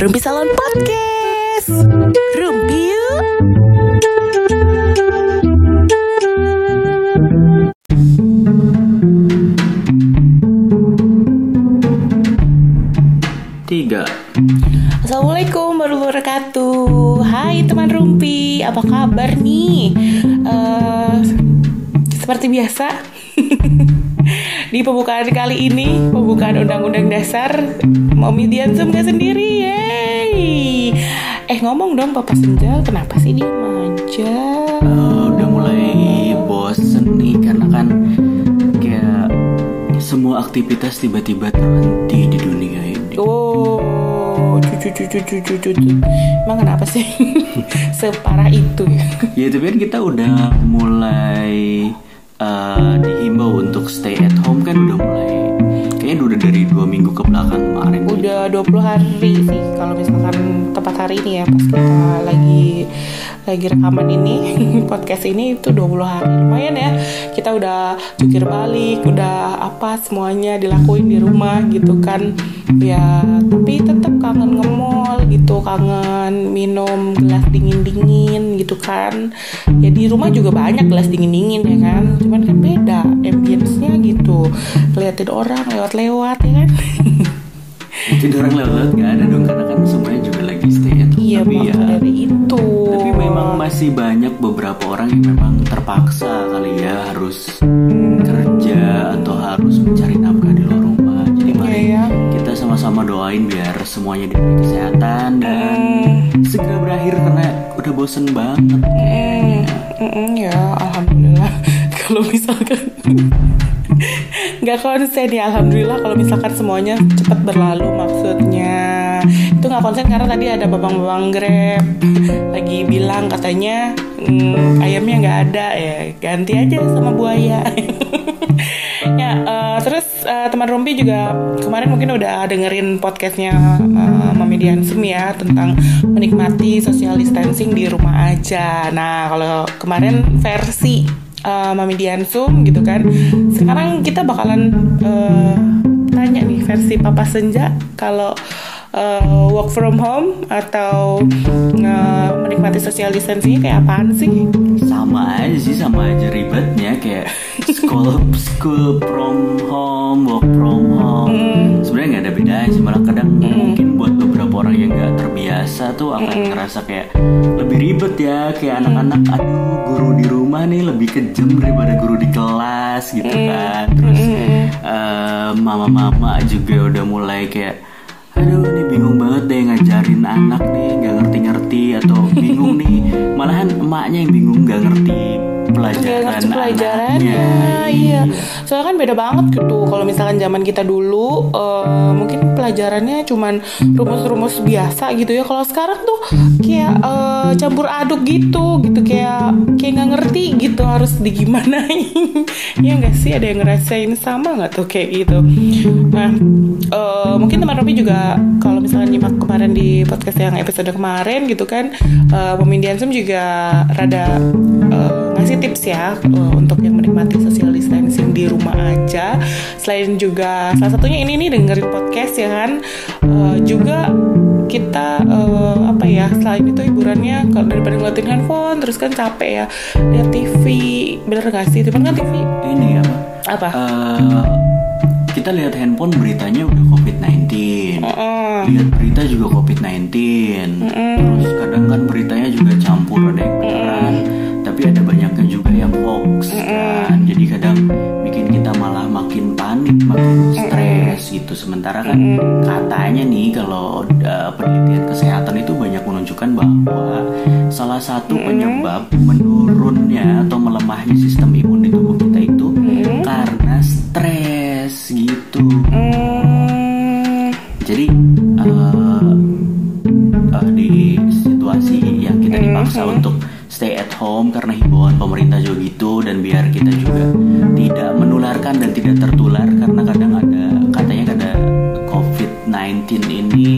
Rumpi Salon Podcast. Rumpi yuk. Tiga. Assalamualaikum warahmatullahi wabarakatuh. Hai teman Rumpi Apa kabar nih? Eh, Seperti biasa Di pembukaan kali ini Pembukaan Undang-Undang Dasar Momi Diansum gak sendiri Yeay Eh ngomong dong Papa Senjal Kenapa sih dia aja Eh, Udah mulai bosen nih Karena kan Kayak Semua aktivitas tiba-tiba terhenti di dunia ini. Oh cucu cucu cucu cucu Emang kenapa sih? Separah itu ya? Ya tapi kan kita udah mulai 20 hari sih. Kalau misalkan tepat hari ini ya Pas kita lagi Lagi rekaman ini Podcast ini itu 20 hari. Lumayan ya Kita udah jukir balik Udah apa semuanya dilakuin di rumah gitu kan. Ya tapi tetap kangen nge-mall gitu Kangen minum gelas dingin-dingin gitu kan. Ya di rumah juga banyak gelas dingin-dingin ya kan. Cuman kan beda Ambience-nya gitu. Liatin orang lewat-lewat ya kan Mungkin orang lewat gak ada dong Karena kan semuanya juga lagi stay at home Iya Tapi ya dari itu Tapi memang masih banyak beberapa orang yang memang terpaksa kali ya harus kerja atau harus mencari nafkah di luar rumah. Jadi mari Iya ya. kita sama-sama doain biar semuanya diberi kesehatan dan Hmm. segera berakhir karena udah bosen banget. Mm, mm, ya alhamdulillah kalau misalkan nggak konsen ya alhamdulillah kalau misalkan semuanya cepat berlalu maksudnya. Itu nggak konsen karena tadi ada babang-babang grab. Lagi bilang katanya mm, ayamnya nggak ada. Ya ganti aja sama buaya. Ya eh, terus eh, teman Rumpi juga kemarin mungkin udah dengerin podcastnya uh, Mami Diansum ya tentang menikmati social distancing di rumah aja. Nah kalau kemarin versi uh, Mami Diansum gitu kan, sekarang kita bakalan eh, tanya nih versi Papa Senja kalau eh, work from home atau eh, menikmati social distancing kayak apaan sih? Sama aja sih, sama aja ribetnya kayak school school from home, work from home. Sebenarnya nggak ada bedanya sih, malah terbiasa tuh akan ngerasa kayak lebih ribet ya, kayak anak-anak, aduh guru di rumah nih lebih kejam daripada guru di kelas gitu kan. Terus eh, mama-mama juga udah mulai kayak Aduh ini bingung banget deh ngajarin anak nih nggak ngerti-ngerti atau bingung nih. Malahan emaknya yang bingung nggak ngerti pelajaran ngerti pelajarannya, anaknya. iya. Soalnya kan beda banget gitu. Kalau misalkan zaman kita dulu, eh, mungkin pelajarannya cuman rumus-rumus biasa gitu ya. Kalau sekarang tuh kayak eh, campur aduk gitu, gitu kayak kayak nggak ngerti gitu harus digimanain. ya nggak sih? Ada yang ngerasain sama nggak tuh kayak gitu? Nah, eh, Robi juga kalau misalnya nyimak kemarin di podcast yang episode kemarin gitu kan, uh, Pemindiansum juga rada eh, ngasih tips ya uh, untuk yang menikmati social distancing di rumah aja. Selain juga salah satunya ini nih dengerin podcast ya kan, Uh, juga kita uh, apa ya selain itu hiburannya kalau daripada ngeliatin handphone terus kan capek ya lihat TV bener gak sih? Cuman kan TV ini apa apa? Eh, kita lihat handphone beritanya udah covid-19 Heeh. lihat berita juga covid-19 terus kadang kan beritanya juga campur ada yang beneran. Tapi ada banyaknya juga yang hoax kan. Jadi kadang bikin kita malah makin panik makin stres gitu. Sementara kan katanya nih kalau uh, penelitian kesehatan itu banyak menunjukkan bahwa salah satu penyebab menurunnya atau melemahnya sistem imun di tubuh kita itu karena stres dipaksa untuk stay at home karena himbauan pemerintah juga gitu dan biar kita juga tidak menularkan dan tidak tertular karena kadang ada katanya ada COVID-19 ini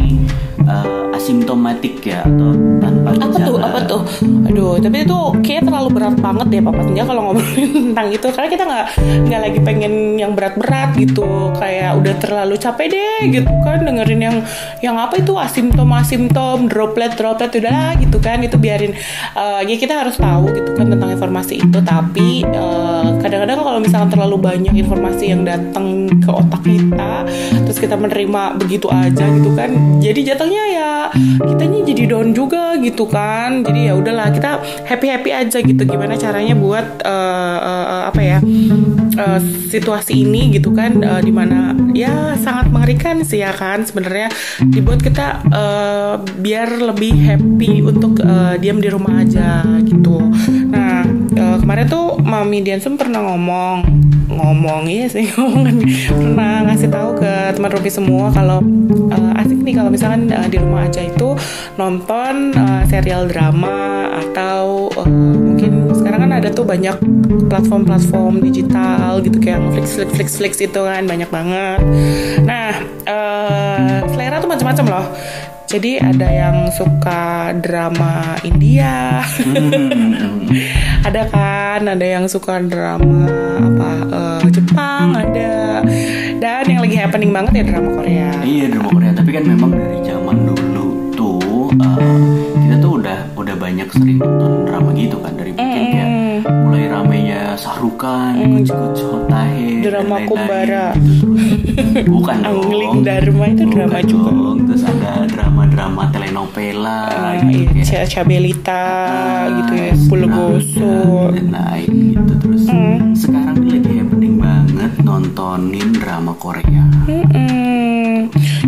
eh, asimptomatik ya atau tanpa apa gejala. tuh apa tuh? Aduh tapi itu kayak terlalu berat banget deh papa. Senja kalau ngomongin tentang itu karena kita nggak nggak lagi pengen yang berat-berat gitu. Kayak udah terlalu capek deh gitu kan. Dengerin yang yang apa itu? Asimptom asimptom droplet droplet udahlah gitu kan. Itu biarin. Eh, ya kita harus tahu gitu kan tentang informasi itu. Tapi eh, kadang-kadang kalau misalkan terlalu banyak informasi yang datang ke otak kita terus kita menerima begitu aja gitu kan. Jadi jatuhnya ya kitanya jadi down juga gitu kan. Jadi ya udahlah kita happy happy aja gitu. Gimana caranya buat eh, eh, apa ya eh, situasi ini gitu kan eh, di mana ya sangat mengerikan sih ya kan sebenarnya. Dibuat kita eh, biar lebih happy untuk eh, diam di rumah aja gitu. Nah eh, kemarin tuh mami Diansum pernah ngomong ngomong iya sih ngomong pernah ngasih tahu ke teman Ruby semua kalau eh, asik nih kalau misalkan eh, di rumah aja itu nonton eh, serial drama atau eh, mungkin sekarang kan ada tuh banyak platform-platform digital gitu kayak Flix Flix Flix Flix itu kan banyak banget. Nah eh, selera tuh macam-macam loh. Jadi ada yang suka drama India, Hmm. ada kan, ada yang suka drama apa eh, Jepang, ada dan yang lagi happening banget ya drama Korea. Iya drama Korea, tapi kan memang dari zaman dulu tuh uh, kita tuh udah udah banyak sering nonton drama gitu kan dari mungkin kayak mulai ramenya Sahrukan, Coach Coach Hotahe, dan Drama lain-lain Kumbara. gitu terus. Bukan dong. Angling Dharma itu drama Bukan juga. dong. Terus ada drama-drama telenovela Ah, gitu iya, Cabelita gitu ya, Pulgoso. dan lain gitu terus Hmm. sekarang lagi happening banget nontonin drama Korea Mm-mm.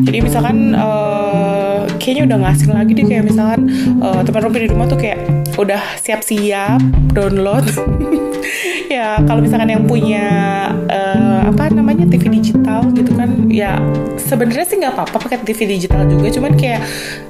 Jadi misalkan eh, kayaknya udah asing lagi deh kayak misalkan eh, teman Robi di rumah tuh kayak udah siap-siap download. ya kalau misalkan yang punya eh, ya sebenarnya sih nggak apa-apa pakai TV digital juga cuman kayak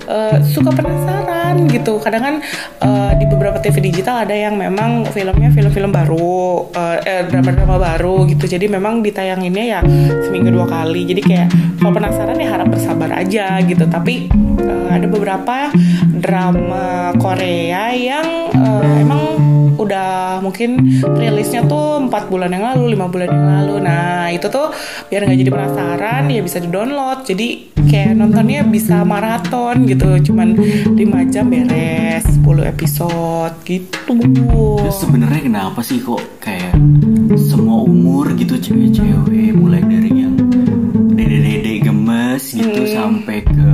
eh, suka penasaran gitu. Kadang kan eh, di beberapa TV digital ada yang memang filmnya film-film baru eh, eh, drama-drama baru gitu. Jadi memang ditayanginnya ya seminggu dua kali. Jadi kayak kalau penasaran ya harap bersabar aja gitu. Tapi eh, ada beberapa drama Korea yang eh, emang udah mungkin rilisnya tuh empat bulan yang lalu lima bulan yang lalu. Nah itu tuh biar nggak jadi penasaran ya bisa di download jadi kayak nontonnya bisa maraton gitu cuman 5 jam beres 10 episode gitu. Sebenarnya kenapa sih kok kayak semua umur gitu cewek-cewek mulai dari yang dede-dede gemes gitu sampai ke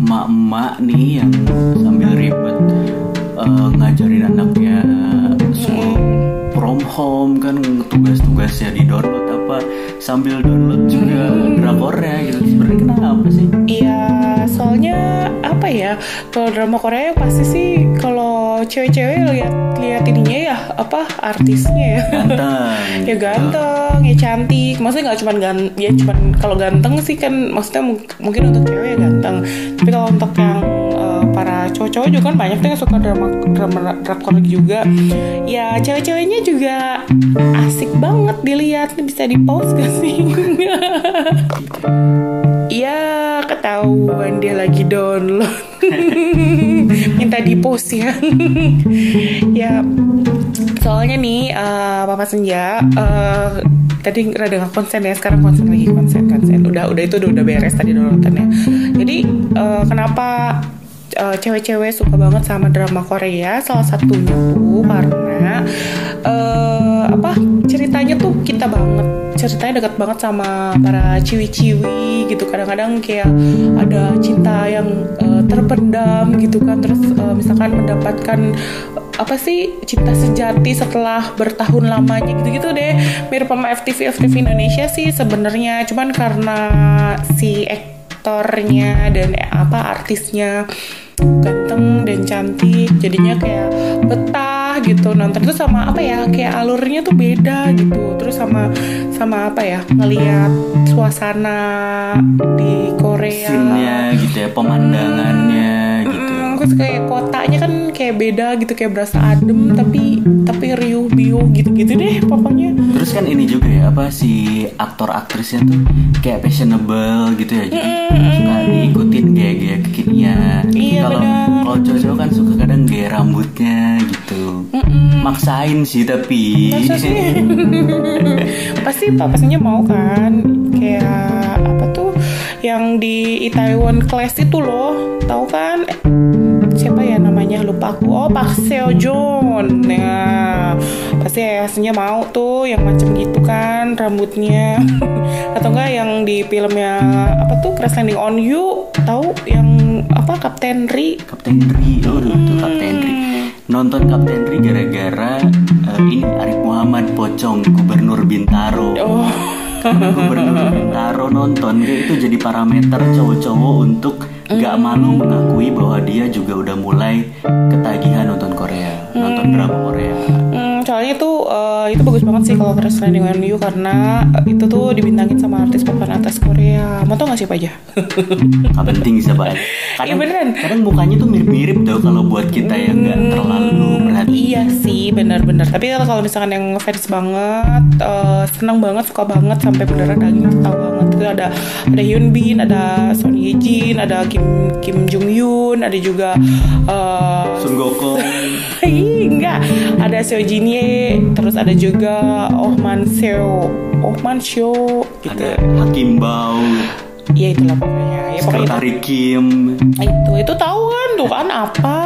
emak-emak nih yang sambil ribet eh, ngajarin anaknya from home kan tugas-tugasnya di download apa sambil download juga drakornya gitu sebenarnya kenapa sih? Iya, soalnya ya? Kalau drama Korea pasti sih kalau cewek-cewek lihat lihat ininya ya apa artisnya ya. Ganteng. ya ganteng, ya cantik. Maksudnya nggak cuma gan, ya cuman kalau ganteng sih kan maksudnya mung- mungkin untuk cewek ya ganteng. Tapi kalau untuk yang eh, para cowok-cowok juga kan banyak tuh yang suka drama drama drakor juga. Ya cewek-ceweknya juga asik banget dilihat. Bisa di pause gak sih? Iya ketahuan dia lagi download. Minta di post ya Ya Soalnya nih eh, Papa Senja eh, Tadi rada gak konsen ya Sekarang konsen lagi konsen konsen Udah udah itu udah, udah beres tadi downloadannya. Jadi eh, kenapa eh, cewek-cewek suka banget sama drama Korea? Salah satunya tuh karena eh, apa ceritanya tuh kita banget. Ceritanya dekat banget sama para ciwi-ciwi gitu. Kadang-kadang kayak ada cinta yang eh, terpendam gitu kan. Terus eh, misalkan mendapatkan eh, apa sih cinta sejati setelah bertahun lamanya gitu-gitu deh. Mirip sama FTV FTV Indonesia sih sebenarnya. Cuman karena si aktornya dan apa artisnya ganteng dan cantik jadinya kayak betah gitu nonton. Itu sama apa ya kayak alurnya tuh beda gitu. Terus sama sama apa ya ngelihat suasana di Korea. Scene-nya gitu ya, pemandangannya terus kayak kotanya kan kayak beda gitu kayak berasa adem tapi tapi riuh biu gitu-gitu deh pokoknya. Terus kan ini juga ya apa si aktor aktrisnya tuh kayak fashionable gitu ya jadi suka diikutin gaya-gaya kekinian. Iya kalau cowok-cowok kan suka kadang gaya rambutnya gitu. Maksain sih tapi sih? Pasti papasnya mau kan? Kayak apa tuh Yang di Itaewon Class itu loh Tahu kan Siapa ya namanya? Lupa aku. Oh Park Seo Joon Nah Pasti aslinya mau tuh Yang macam gitu kan Rambutnya. Atau enggak yang di filmnya Apa tuh? Crash Landing on You. Tahu yang apa Kapten Ri? Kapten Ri. Oh itu Kapten Ri. Nonton Kapten Ri gara-gara eh, ini Arif Muhammad Pocong Gubernur Bintaro. Oh. Gubernur Bintaro nonton. Dia itu jadi parameter cowok-cowok untuk gak malu mengakui bahwa dia juga udah mulai ketagihan nonton Korea nonton drama Korea Hmm, soalnya tuh eh, itu bagus banget sih kalau Crash Landing on You karena eh, itu tuh dibintangin sama artis papan atas Korea. Mau tau gak siapa aja? Gak penting siapa aja. Iya, beneran. kadang mukanya tuh mirip-mirip tuh kalau buat kita yang nggak terlalu iya sih, benar-benar. Tapi kalau misalkan yang fans banget, eh, senang banget, suka banget sampai beneran daging tahu banget. Itu ada ada Hyun Bin, ada Son Ye Jin, ada Kim Kim Jung Yoon, ada juga eh, Sun Gokong. Enggak. Ada Seo Jin Ye terus ada juga Oh Man Seo Oh Man Seo gitu. Ada Hakim Bau. Ya itulah pokoknya. Ya pokoknya Sekretari Kim. Itu itu tahu kan tuh kan apa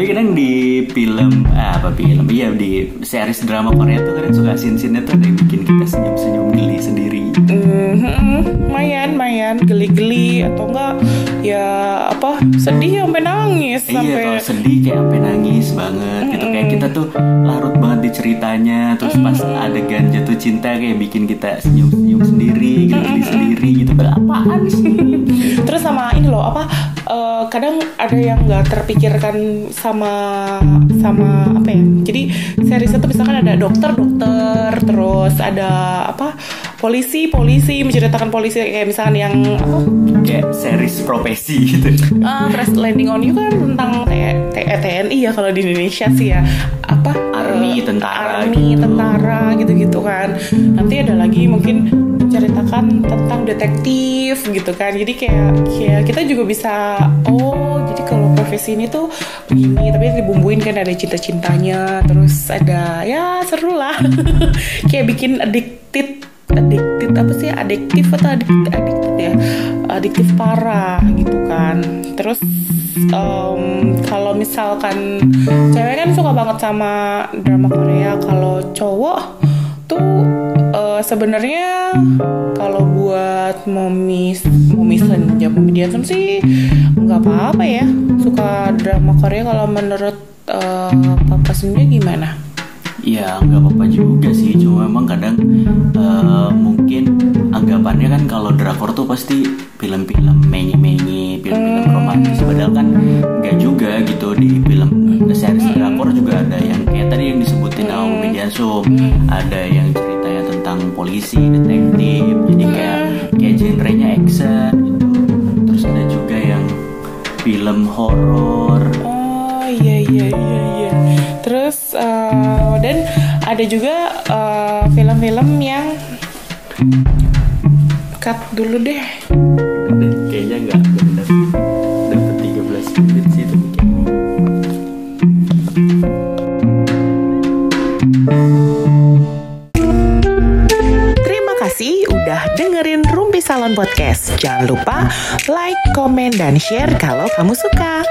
Tapi kadang di film, eh, apa film? Iya di series drama Korea tuh kadang suka scene-scene tuh yang bikin kita senyum-senyum geli sendiri. Hmm, mayan mayan geli-geli atau enggak ya apa sedih sampai nangis Iya sampai kalau sedih kayak sampai nangis banget. Gitu kayak kita tuh larut banget di ceritanya. Terus pas adegan jatuh cinta kayak bikin kita senyum-senyum sendiri kadang ada yang nggak terpikirkan sama sama apa ya. Jadi series itu misalkan ada dokter dokter terus ada apa polisi polisi menceritakan polisi kayak misalkan yang apa Kayak series profesi gitu. uh, Crash Landing on You kan tentang T- T- TNI ya kalau di Indonesia sih ya apa Army, tentara army gitu. tentara gitu-gitu kan. Nanti ada lagi mungkin menceritakan tentang detektif gitu kan. Jadi kayak kayak kita juga bisa oh jadi kalau profesi ini tuh begini tapi dibumbuin kan ada cinta-cintanya terus ada ya seru lah. Kayak bikin addicted addicted apa sih adiktif atau addicted, addicted ya? Adiktif parah gitu kan. Terus em, kalau misalkan cewek kan suka banget sama drama Korea. Kalau cowok tuh eh, sebenarnya kalau buat momis momis senja momi Dianson sih nggak apa-apa ya. Suka drama Korea. Kalau menurut eh, papa sendiri gimana? Ya nggak apa-apa juga sih, cuma memang kadang eh, mungkin anggapannya kan kalau drakor tuh pasti film-film menyi-menyi, film-film romantis. Padahal kan nggak juga gitu di film series drakor juga ada yang kayak tadi yang disebutin Naomi Mediasum, ada yang ceritanya tentang polisi, detektif, jadi kayak kayak genrenya action gitu. Terus ada juga yang film horor. Oh iya iya iya iya. Terus eh, dan ada juga eh, film-film yang cut dulu deh. kayaknya nggak Salon Podcast. Jangan lupa like, komen, dan share kalau kamu suka.